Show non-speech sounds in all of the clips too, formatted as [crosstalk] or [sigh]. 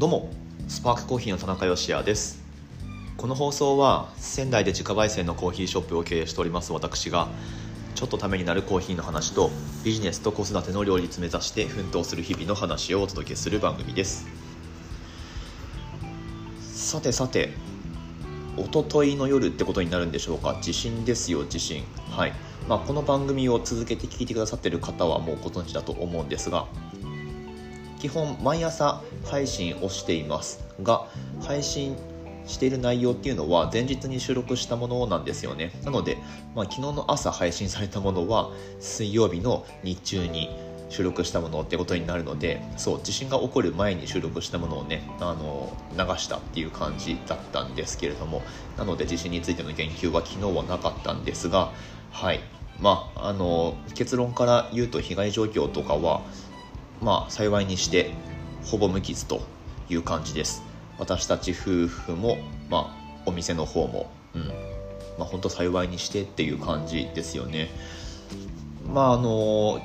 どうもスパークコーヒーの田中芳也です。この放送は仙台で自家焙煎のコーヒーショップを経営しております私がちょっとためになるコーヒーの話とビジネスと子育ての両立目指して奮闘する日々の話をお届けする番組です。さてさておとといの夜ってことになるんでしょうか？地震ですよ地震。はい。まあ、この番組を続けて聞いてくださってる方はもうご存知だと思うんですが基本毎朝配信をしていますが配信している内容っていうのは前日に収録したものなんですよね。なので、まあ、昨日の朝配信されたものは水曜日の日中に収録したものってことになるのでそう地震が起こる前に収録したものをねあの流したっていう感じだったんですけれどもなので地震についての言及は昨日はなかったんですがはい。まああの結論から言うと被害状況とかはまあ幸いにしてほぼ無傷という感じです。私たち夫婦もまあお店の方もうん。まあ本当幸いにしてっていう感じですよね。まああの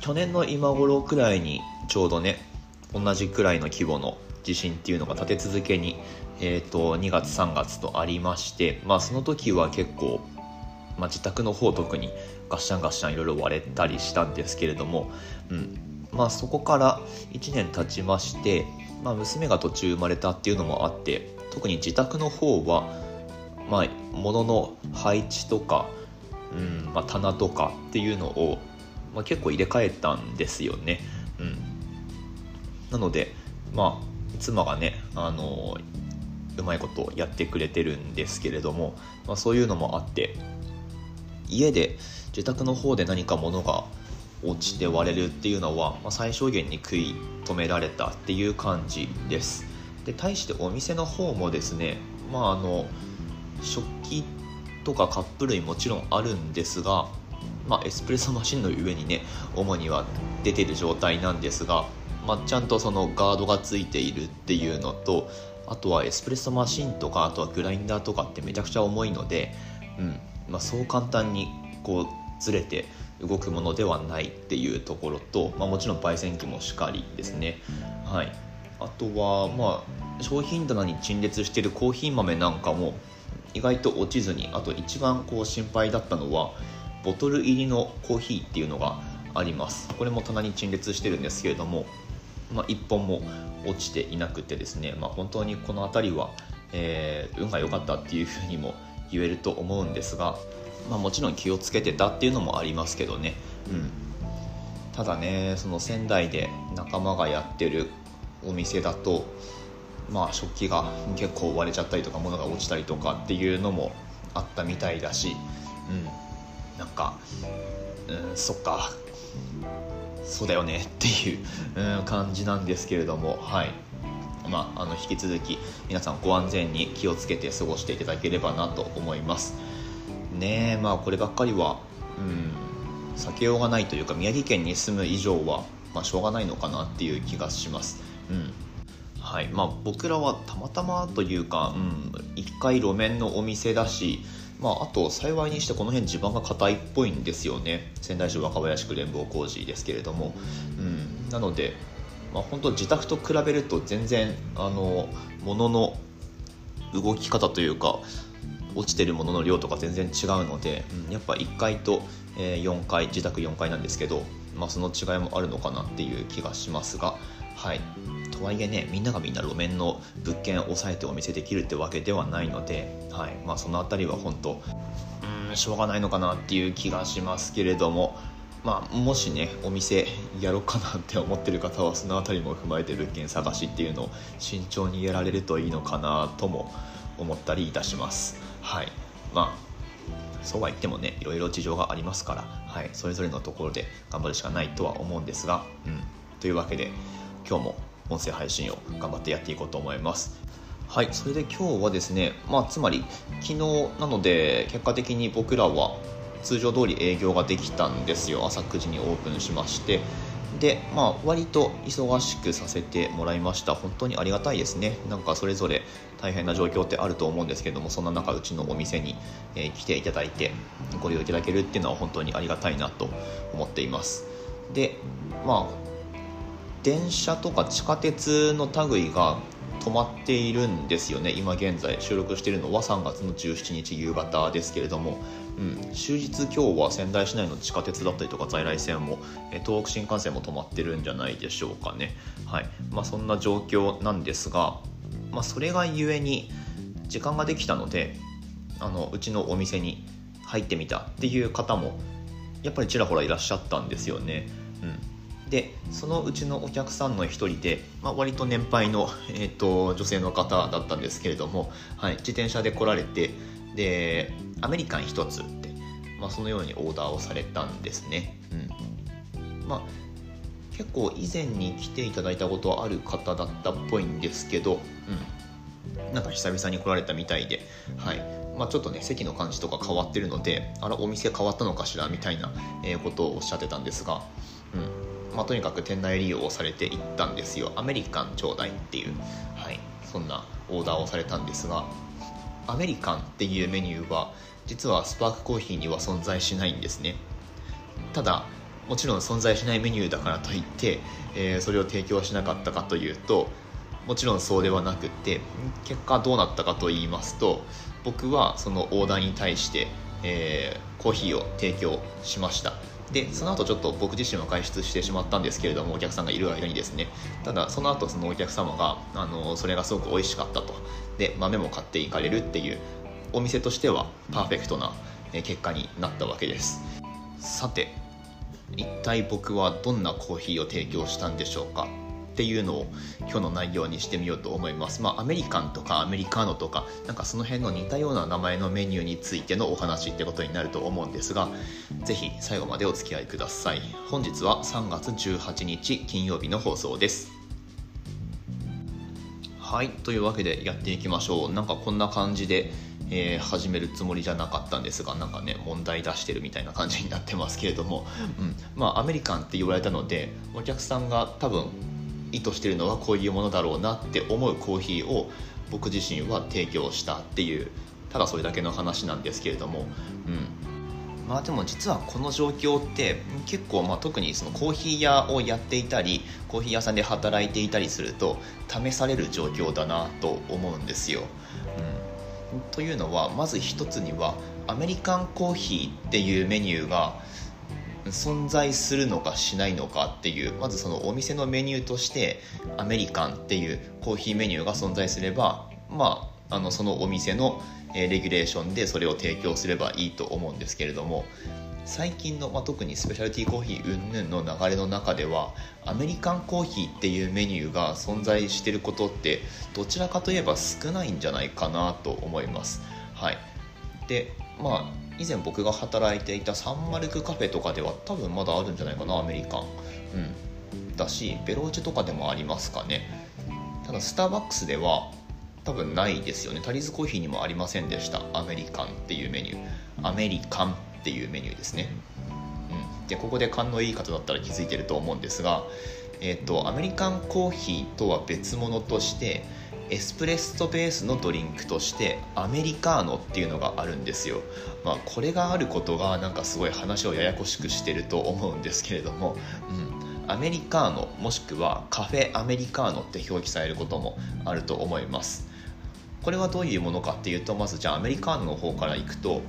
去年の今頃くらいにちょうどね同じくらいの規模の地震っていうのが立て続けに、えーと、2月3月とありまして、まあ、その時は結構、まあ、自宅の方特にガッシャンガッシャンいろいろ割れたりしたんですけれども、うん。まあ、そこから1年経ちまして、まあ、娘が途中生まれたっていうのもあって特に自宅の方は、まあ、物の配置とか、うんまあ、棚とかっていうのを、まあ、結構入れ替えたんですよね。うん、なので、まあ、妻がねあのうまいことやってくれてるんですけれども、まあ、そういうのもあって家で自宅の方で何か物が落ちて割れるっていうのは、まあ、最小限に食い止められたっていう感じです。で対してお店の方もですねまああの食器とかカップ類もちろんあるんですが、まあ、エスプレッソマシンの上にね主には出てる状態なんですが、まあ、ちゃんとそのガードがついているっていうのとあとはエスプレッソマシンとかあとはグラインダーとかってめちゃくちゃ重いので、うんまあ、そう簡単にこうずれて動くものではないっていうところと、まあ、もちろん焙煎機もしかりですね、はい、あとはまあ商品棚に陳列しているコーヒー豆なんかも意外と落ちずにあと一番こう心配だったのはボトル入りのコーヒーっていうのがあります。これも棚に陳列してるんですけれども、まあ、1本も落ちていなくてですね、まあ、本当にこの辺りは、えー、運が良かったっていうふうにも言えると思うんですがまあ、もちろん気をつけてたっていうのもありますけどね、うん、ただねその仙台で仲間がやってるお店だとまあ食器が結構割れちゃったりとか物が落ちたりとかっていうのもあったみたいだし、うん、なんか、うん、そっか。そうだよねっていう、うん、感じなんですけれども。はい。まあ、あの引き続き皆さんご安全に気をつけて過ごしていただければなと思います。ね。まあこればっかりはうん避けようがないというか宮城県に住む以上は、まあ、しょうがないのかなっていう気がします。うん。はい。まあ、僕らはたまたまというか、うん、1回路面のお店だし、まあ、あと幸いにしてこの辺地盤が硬いっぽいんですよね。仙台市若林区連合工事ですけれども、うん、なので、まあ、本当自宅と比べると全然あの物の動き方というか落ちてるものの量とか全然違うので、うん、やっぱ1階と、え4階自宅4階なんですけど、まあ、その違いもあるのかなっていう気がしますがはい。とはいえねみんながみんな路面の物件を抑えてお見せできるってわけではないので、はい。まあ、その辺りは本当うんしょうがないのかなっていう気がしますけれどもまあ、もしねお店やろうかなって思ってる方はその辺りも踏まえて物件探しっていうのを慎重にやられるといいのかなとも思ったりいたします。はい。まあそうは言ってもねいろいろ事情がありますから、はい、それぞれのところで頑張るしかないとは思うんですが、うん、というわけで今日も音声配信を頑張ってやっていこうと思います。はい。それで今日はですねまあつまり昨日なので結果的に僕らは通常通り営業ができたんですよ。朝9時にオープンしましてでまあ割と忙しくさせてもらいました。本当にありがたいですね。なんかそれぞれ大変な状況ってあると思うんですけどもそんな中うちのお店に、え、来ていただいてご利用いただけるっていうのは本当にありがたいなと思っています。でまあ電車とか地下鉄の類が止まっているんですよね。今現在収録しているのは3月の17日夕方ですけれども、うん、終日今日は仙台市内の地下鉄だったりとか在来線も東北新幹線も止まってるんじゃないでしょうかね。はい。まあそんな状況なんですが、まあ、それがゆえに時間ができたのであのうちのお店に入ってみたっていう方もやっぱりちらほらいらっしゃったんですよね。うん、でそのうちのお客さんの一人で、まあ、割と年配の、えーと、女性の方だったんですけれども、はい、自転車で来られてでアメリカン1つって、まあ、そのようにオーダーをされたんですね。うん。まあ結構以前に来ていただいたことはある方だったっぽいんですけど、うん、なんか久々に来られたみたいで、はい。まあ、ちょっとね席の感じとか変わってるのであらお店変わったのかしらみたいな、ことをおっしゃってたんですが、うん。まあ、とにかく店内利用をされていったんですよ。アメリカンちょうだいっていう、はい、そんなオーダーをされたんですがアメリカンっていうメニューは実はスパークコーヒーには存在しないんですね。ただもちろん存在しないメニューだからといって、えー、それを提供しなかったかというともちろんそうではなくて結果どうなったかと言いますと僕はそのオーダーに対して、えー、コーヒーを提供しました。でその後ちょっと僕自身は外出してしまったんですけれどもお客さんがいる間にですね。ただその後そのお客様があのそれがすごく美味しかったと。で豆も買っていかれるっていうお店としてはパーフェクトな結果になったわけですさて一体僕はどんなコーヒーを提供したんでしょうかっていうのを今日の内容にしてみようと思います。まあ、アメリカンとかアメリカーノとか、なんかその辺の似たような名前のメニューについてのお話ってことになると思うんですが、ぜひ最後までお付き合いください。本日は3月18日金曜日の放送です。はい、というわけでやっていきましょう。なんかこんな感じで、えー、始めるつもりじゃなかったんですがなんかね問題出してるみたいな感じになってますけれども、うん、まあアメリカンって言われたのでお客さんが多分意図してるのはこういうものだろうなって思うコーヒーを僕自身は提供したっていうただそれだけの話なんですけれども、うん。まあ、でも実はこの状況って結構、まあ、特にそのコーヒー屋をやっていたりコーヒー屋さんで働いていたりすると試される状況だなと思うんですよ。うん、というのはまず一つにはアメリカンコーヒーっていうメニューが存在するのかしないのかっていうまずそのお店のメニューとしてアメリカンっていうコーヒーメニューが存在すればまああのそのお店のレギュレーションでそれを提供すればいいと思うんですけれども最近の、まあ、特にスペシャルティーコーヒー云々の流れの中ではアメリカンコーヒーっていうメニューが存在してることってどちらかといえば少ないんじゃないかなと思います。はい、でまあ以前僕が働いていたサンマルクカフェとかでは多分まだあるんじゃないかなアメリカン。うん。だしベローチェとかでもありますかね。ただスターバックスでは多分ないですよね。タリーズコーヒーにもありませんでした。アメリカンっていうメニュー。アメリカンっていうメニューですね、うん、でここで勘のいい方だったら気づいてると思うんですがえっ、ー、とアメリカンコーヒーとは別物としてエスプレッソベースのドリンクとしてアメリカーノっていうのがあるんですよ、まあ、これがあることがなんかすごい話をややこしくしてると思うんですけれども、うん、アメリカーノもしくはカフェアメリカーノって表記されることもあると思います。これはどういうものかっていうとまずじゃあアメリカーノの方からいくと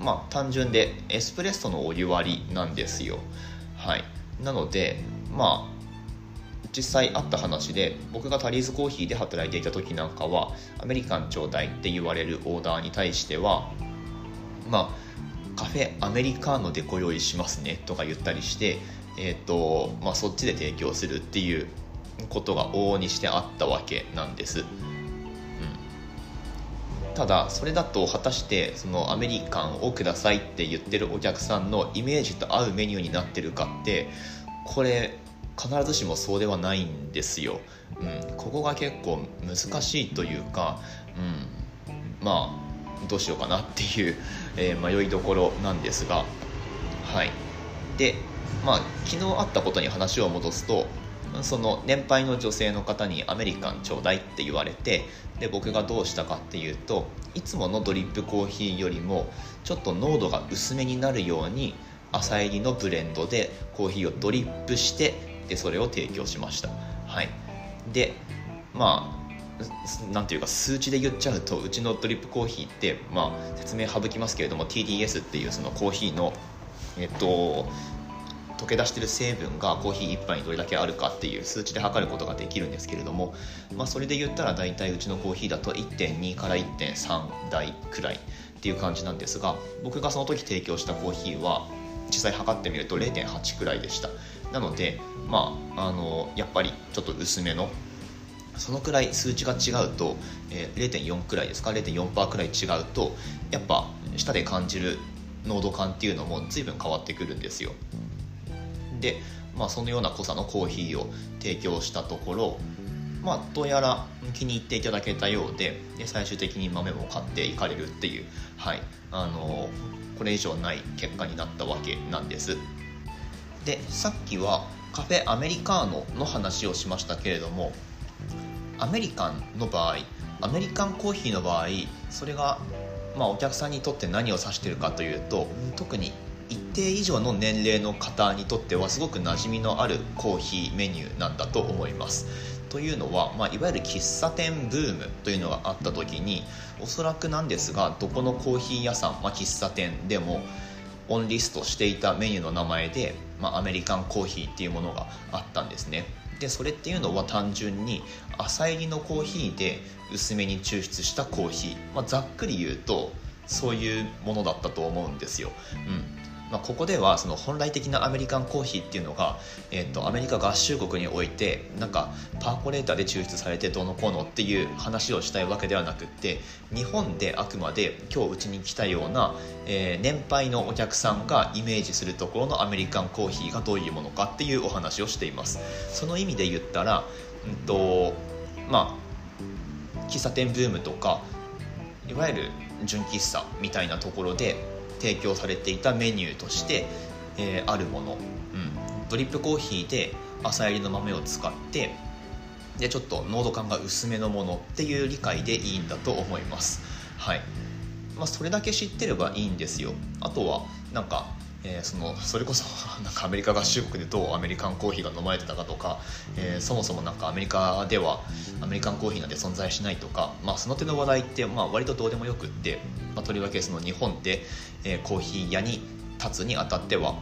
まあ単純でエスプレッソのお湯割りなんですよはいなのでまあ実際あった話で僕がタリーズコーヒーで働いていた時なんかはアメリカンちょうだいって言われるオーダーに対してはまあカフェアメリカーノでご用意しますねとか言ったりして、えーとまあ、そっちで提供するっていうことが往々にしてあったわけなんです。ただそれだと果たしてそのアメリカンをくださいって言ってるお客さんのイメージと合うメニューになってるかってこれ必ずしもそうではないんですよ、うん、ここが結構難しいというか、うん、まあどうしようかなっていう、[laughs] えー、迷いどころなんですが。はい。でまあ昨日あったことに話を戻すとその年配の女性の方にアメリカンちょうだいって言われてで僕がどうしたかっていうといつものドリップコーヒーよりもちょっと濃度が薄めになるように朝入りのブレンドでコーヒーをドリップしてでそれを提供しました。はい。でまあなんていうか数値で言っちゃうとうちのドリップコーヒーって、まあ、説明省きますけれども TDS っていうそのコーヒーのえっと溶け出してる成分がコーヒー1杯にどれだけあるかっていう数値で測ることができるんですけれども、まあ、それで言ったら大体うちのコーヒーだと1.2から1.3台くらいっていう感じなんですが僕がその時提供したコーヒーは実際測ってみると0.8くらいでした。なのでまああのやっぱりちょっと薄めのそのくらい数値が違うと、えー、0.4くらいですか？0.4%くらい違うとやっぱ舌で感じる濃度感っていうのも随分変わってくるんですよ。で、まあ、そのような濃さのコーヒーを提供したところまあ、どうやら気に入っていただけたようでで最終的に豆も買っていかれるっていう、はい、あのこれ以上ない結果になったわけなんです。でさっきはカフェアメリカーノの話をしましたけれどもアメリカンの場合アメリカンコーヒーの場合それが、まあ、お客さんにとって何を指してるかというと特に定以上の年齢の方にとってはすごく馴染みのあるコーヒーメニューなんだと思います。というのは、まあ、いわゆる喫茶店ブームというのがあった時におそらくなんですがどこのコーヒー屋さん、まあ、喫茶店でもオンリストしていたメニューの名前で、まあ、アメリカンコーヒーっていうものがあったんですね。でそれっていうのは単純に浅入りのコーヒーで薄めに抽出したコーヒー、まあ、ざっくり言うとそういうものだったと思うんですよ、うん、まあ、ここではその本来的なアメリカンコーヒーっていうのが、えーと、アメリカ合衆国においてなんかパーコレーターで抽出されてどうのこうのっていう話をしたいわけではなくって日本であくまで今日うちに来たような、えー、年配のお客さんがイメージするところのアメリカンコーヒーがどういうものかっていうお話をしています。その意味で言ったら、うんとまあ、喫茶店ブームとかいわゆる純喫茶みたいなところで提供されていたメニューとして、えー、あるもの、うん、ドリップコーヒーで朝入りの豆を使ってでちょっと濃度感が薄めのものっていう理解でいいんだと思います。はい。まあ、それだけ知ってればいいんですよ。あとはなんかえー、そのそれこそ [laughs] なんかアメリカ合衆国でどうアメリカンコーヒーが飲まれてたかとか、えー、そもそもなんかアメリカではアメリカンコーヒーなんて存在しないとか、まあ、その手の話題って、まあ、割とどうでもよくって、まあ、とりわけその日本で、え、コーヒー屋に立つにあたっては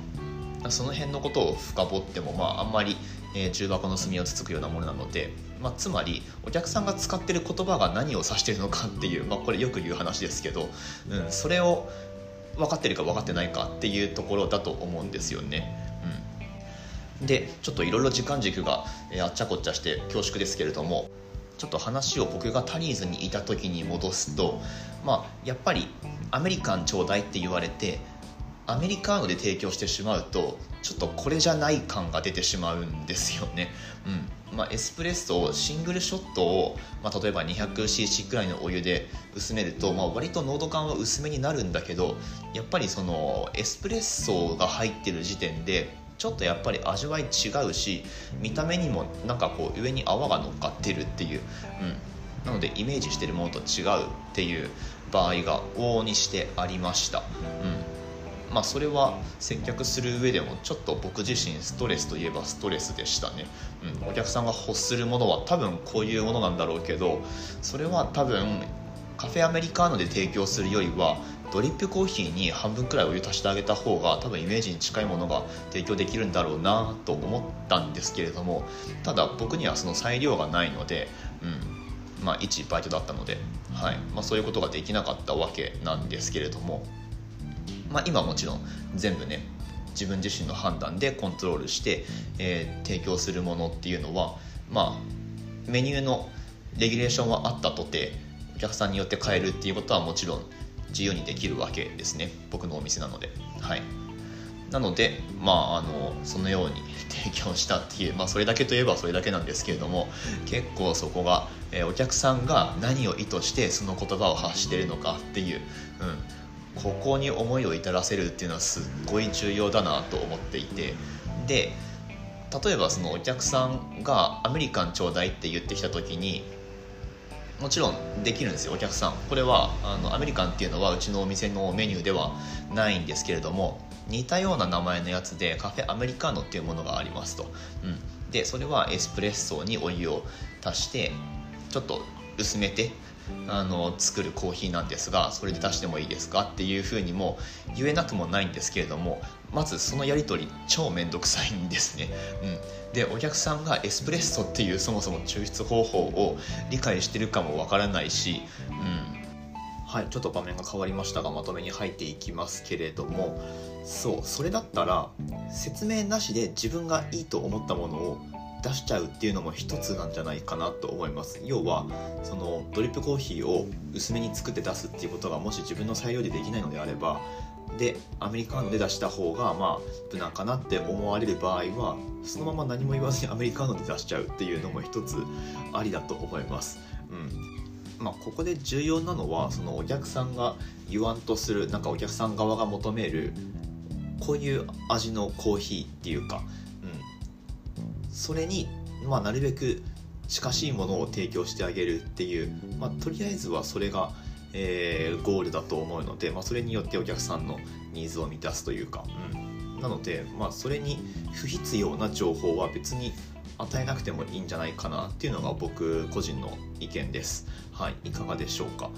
その辺のことを深掘っても、まあ、あんまり、え、重箱の隅をつつくようなものなので、まあ、つまりお客さんが使ってる言葉が何を指してるのかっていう、まあ、これよく言う話ですけど、うん、それを分かってるか分かってないかっていうところだと思うんですよね。でちょっといろいろ時間軸があっちゃこっちゃして恐縮ですけれどもちょっと話を僕がタニーズにいた時に戻すと、まあ、やっぱりアメリカンちょうだいって言われてアメリカーノで提供してしまうとちょっとこれじゃない感が出てしまうんですよね。うんまあ、エスプレッソシングルショットを、まあ、例えば 200cc くらいのお湯で薄めると、まあ、割と濃度感は薄めになるんだけどやっぱりそのエスプレッソが入ってる時点でちょっとやっぱり味わい違うし見た目にもなんかこう上に泡が乗っかってるっていう、うん、なのでイメージしてるものと違うっていう場合が往々にしてありました。うんまあ、それは接客する上でもちょっと僕自身ストレスといえばストレスでしたね、うん、お客さんが欲するものは多分こういうものなんだろうけどそれは多分カフェアメリカーノで提供するよりはドリップコーヒーに半分くらいお湯足してあげた方が多分イメージに近いものが提供できるんだろうなと思ったんですけれどもただ僕にはその裁量がないので、うんまあ、一バイトだったので、はいまあ、そういうことができなかったわけなんですけれども。まあ、今もちろん全部ね自分自身の判断でコントロールして、えー、提供するものっていうのは、まあ、メニューのレギュレーションはあったとてお客さんによって変えるっていうことはもちろん自由にできるわけですね。僕のお店なので。はい。なのでまああのそのように [laughs] 提供したっていう、まあ、それだけといえばそれだけなんですけれども結構そこが、えー、お客さんが何を意図してその言葉を発してるのかっていう、うん、ここに思いを至らせるっていうのはすっごい重要だなと思っていて。で例えばそのお客さんが「アメリカンちょうだい」って言ってきた時にもちろんできるんですよお客さん。これはあのアメリカンっていうのはうちのお店のメニューではないんですけれども似たような名前のやつでカフェアメリカーノっていうものがありますと、うん、でそれはエスプレッソにお湯を足してちょっと薄めてあの作るコーヒーなんですがそれで出してもいいですかっていうふうにも言えなくもないんですけれどもまずそのやり取り超めんどくさいんですね、うん、でお客さんがエスプレッソっていうそもそも抽出方法を理解してるかもわからないし、うん。はい、ちょっと場面が変わりましたがまとめに入っていきますけれども。そうそれだったら説明なしで自分がいいと思ったものを出しちゃうっていうのも一つなんじゃないかなと思います要はそのドリップコーヒーを薄めに作って出すっていうことがもし自分の裁量でできないのであればでアメリカーノで出した方がまあ無難かなって思われる場合はそのまま何も言わずにアメリカーノで出しちゃうっていうのも一つありだと思います。うんまあ、ここで重要なのはそのお客さんが言わんとするなんかお客さん側が求めるこういう味のコーヒーっていうかそれに、まあ、なるべく近しいものを提供してあげるっていう、まあ、とりあえずはそれが、えー、ゴールだと思うので、まあ、それによってお客さんのニーズを満たすというか、うん、なので、まあ、それに不必要な情報は別に与えなくてもいいんじゃないかなっていうのが僕個人の意見です。はい、いかがでしょうか。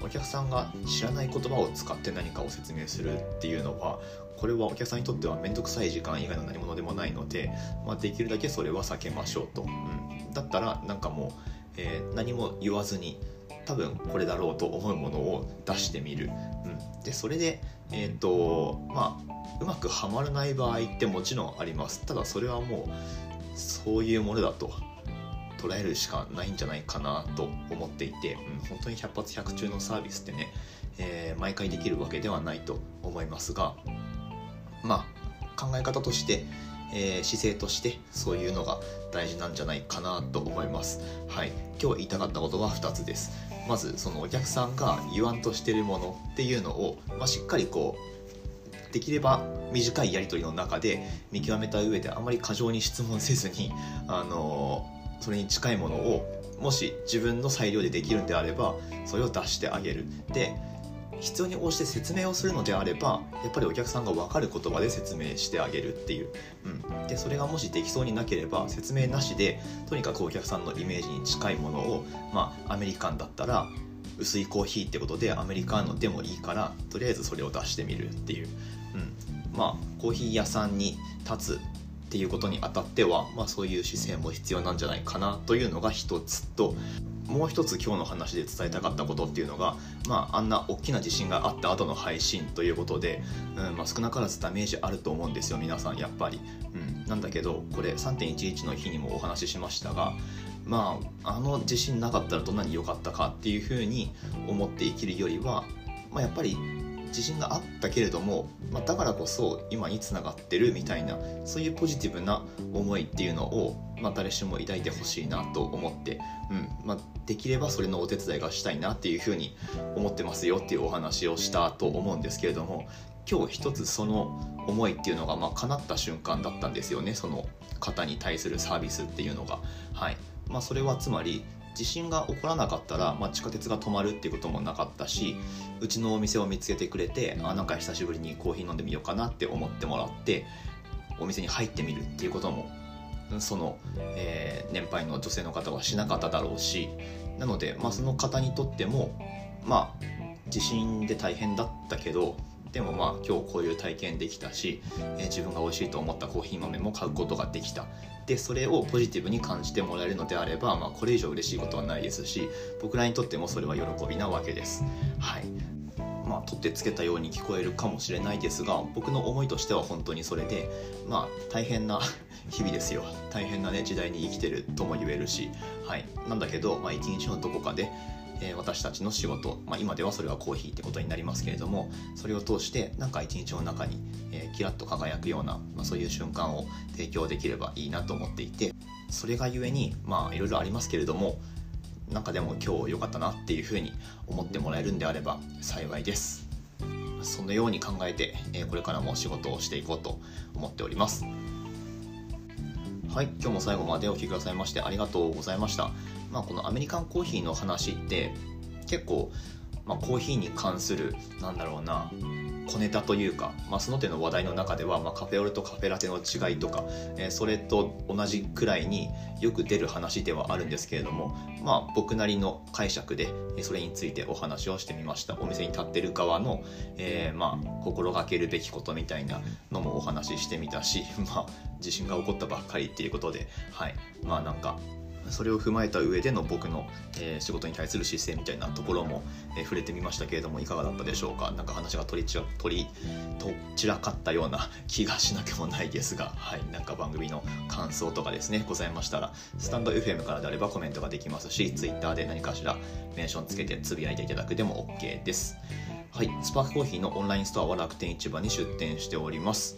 うん、お客さんが知らない言葉を使って何かを説明するっていうのはこれはお客さんにとっては面倒くさい時間以外の何物でもないので、まあ、できるだけそれは避けましょうと、うん、だったらなんかもう、えー、何も言わずに多分これだろうと思うものを出してみる、うん、でそれでえっ、ー、とまあうまくはまらない場合ってもちろんあります。ただそれはもうそういうものだと捉えるしかないんじゃないかなと思っていて、うん、本当に百発百中のサービスってね、えー、毎回できるわけではないと思いますがまあ考え方として、えー、姿勢としてそういうのが大事なんじゃないかなと思います。はい、今日言いたかったことは2つです。まずそのお客さんが言わんとしてるものっていうのを、まあ、しっかりこうできれば短いやり取りの中で見極めた上であまり過剰に質問せずに、あのー、それに近いものをもし自分の裁量でできるんであればそれを出してあげる。で必要に応じて説明をするのであればやっぱりお客さんが分かる言葉で説明してあげるっていう、うん、でそれがもしできそうになければ説明なしでとにかくお客さんのイメージに近いものを、まあ、アメリカンだったら薄いコーヒーってことでアメリカーノでもいいからとりあえずそれを出してみるっていう、うん、まあコーヒー屋さんに立つっていうことにあたっては、まあ、そういう姿勢も必要なんじゃないかなというのが一つともう一つ今日の話で伝えたかったことっていうのが、まあ、あんな大きな地震があった後の配信ということで、うんまあ、少なからずダメージあると思うんですよ皆さんやっぱり、うん、なんだけどこれ3.11の日にもお話ししましたがまああの地震なかったらどんなに良かったかっていうふうに思って生きるよりは、まあ、やっぱり自信があったけれども、まあ、だからこそ今につながってるみたいなそういうポジティブな思いっていうのを、まあ、誰しも抱いてほしいなと思って、うんまあ、できればそれのお手伝いがしたいなっていうふうに思ってますよっていうお話をしたと思うんですけれども今日一つその思いっていうのがまあ叶った瞬間だったんですよねその方に対するサービスっていうのが。はいまあ、それはつまり地震が起こらなかったら、まあ、地下鉄が止まるっていうこともなかったしうちのお店を見つけてくれてあなんか久しぶりにコーヒー飲んでみようかなって思ってもらってお店に入ってみるっていうこともその、えー、年配の女性の方はしなかっただろうしなので、まあ、その方にとってもまあ地震で大変だったけどでもまあ今日こういう体験できたし、えー、自分が美味しいと思ったコーヒー豆も買うことができた。でそれをポジティブに感じてもらえるのであれば、まあ、これ以上嬉しいことはないですし僕らにとってもそれは喜びなわけです。はい。まあ、取ってつけたように聞こえるかもしれないですが僕の思いとしては本当にそれでまあ大変な [laughs] 日々ですよ。大変なね時代に生きてるとも言えるし、はい、なんだけど、まあ、一日のどこかでえ私たちの仕事、まあ、今ではそれはコーヒーってことになりますけれどもそれを通してなんか一日の中に、えー、キラッと輝くような、まあ、そういう瞬間を提供できればいいなと思っていてそれがゆえにまあいろいろありますけれどもなんかでも今日良かったなっていうふうに思ってもらえるんであれば幸いですそのように考えて、えこれからも仕事をしていこうと思っておりますはい、今日も最後までお聴きくださいましてありがとうございました。まあ、このアメリカンコーヒーの話って結構、まあ、コーヒーに関するなんだろうな小ネタというか、まあ、その手の話題の中では、まあ、カフェオレとカフェラテの違いとか、えー、それと同じくらいによく出る話ではあるんですけれども、まあ、僕なりの解釈でそれについてお話をしてみました。お店に立ってる側の、えー、まあ、心がけるべきことみたいなのもお話ししてみたし、[laughs] まあ、地震が起こったばっかりっていうことではい。まあなんかそれを踏まえた上での僕の、えー、仕事に対する姿勢みたいなところも、えー、触れてみましたけれどもいかがだったでしょうか？何か話が取り取りと散らかったような [laughs] 気がしなくもないですが、はい、なんか番組の感想とかですねございましたらスタンド FM からであればコメントができますし Twitter で何かしらメンションつけてつぶやいていただくでも OK です。はい、スパークコーヒーのオンラインストアは楽天市場に出店しております。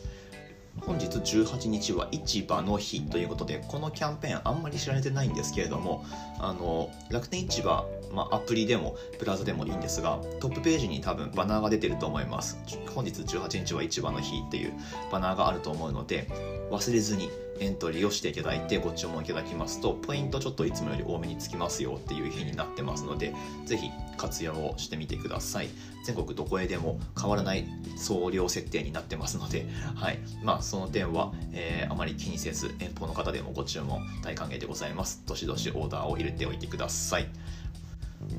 本日18日は市場の日ということでこのキャンペーンあんまり知られてないんですけれどもあの楽天市場、まあ、アプリでもブラウザでもいいんですがトップページに多分バナーが出てると思います。本日18日は市場の日っていうバナーがあると思うので忘れずにエントリーをしていただいてご注文いただきますとポイントちょっといつもより多めにつきますよっていう日になってますのでぜひ活用をしてみてください。全国どこへでも変わらない送料設定になってますので、はい。まあ、その点は、えー、あまり気にせず遠方の方でもご注文大歓迎でございます。どしどしオーダーを入れておいてください。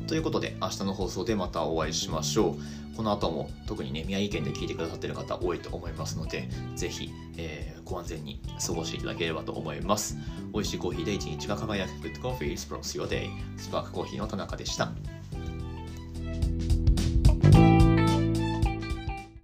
ということで明日の放送でまたお会いしましょう。この後も特にね宮城県で聞いてくださってる方多いと思いますのでぜひ、えー、ご安全に過ごしていただければと思います。美味しいコーヒーで一日が輝く。Good Coffee is p r o s Your Day. スパークコーヒーの田中でした。